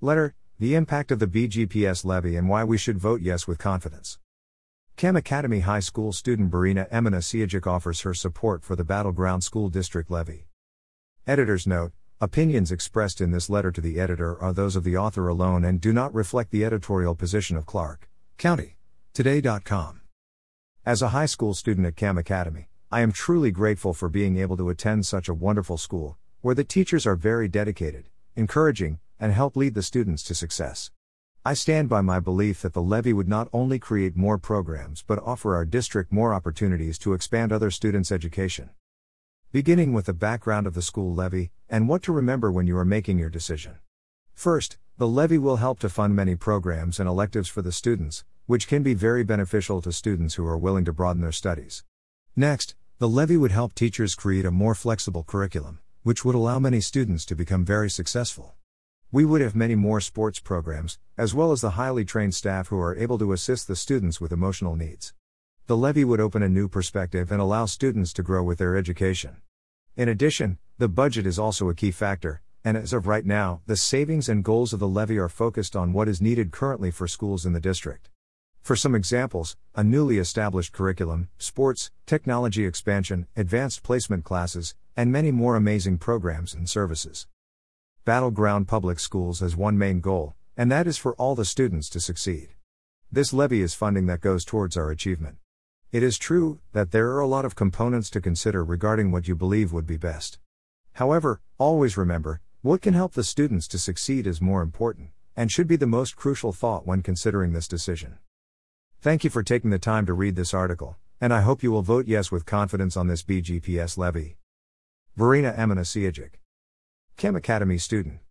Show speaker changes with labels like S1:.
S1: Letter The Impact of the BGPS Levy and Why We Should Vote Yes with Confidence. Cam Academy High School student Barina Emina Siajic offers her support for the Battle Ground School District Levy. Editor's note Opinions expressed in this letter to the editor are those of the author alone and do not reflect the editorial position of Clark County. Today.com. As a high school student at Cam Academy, I am truly grateful for being able to attend such a wonderful school, where the teachers are very dedicated, encouraging, and help lead the students to success. I stand by my belief that the levy would not only create more programs but offer our district more opportunities to expand other students' education. Beginning with the background of the school levy, and what to remember when you are making your decision. First, the levy will help to fund many programs and electives for the students, which can be very beneficial to students who are willing to broaden their studies. Next, the levy would help teachers create a more flexible curriculum, which would allow many students to become very successful. We would have many more sports programs, as well as the highly trained staff who are able to assist the students with emotional needs. The levy would open a new perspective and allow students to grow with their education. In addition, the budget is also a key factor, and as of right now, the savings and goals of the levy are focused on what is needed currently for schools in the district. For some examples, a newly established curriculum, sports, technology expansion, advanced placement classes, and many more amazing programs and services. Battle Ground Public Schools has one main goal, and that is for all the students to succeed. This levy is funding that goes towards our achievement. It is true that there are a lot of components to consider regarding what you believe would be best. However, always remember, what can help the students to succeed is more important, and should be the most crucial thought when considering this decision. Thank you for taking the time to read this article, and I hope you will vote yes with confidence on this BGPS levy. Verena Emina Cam Academy student.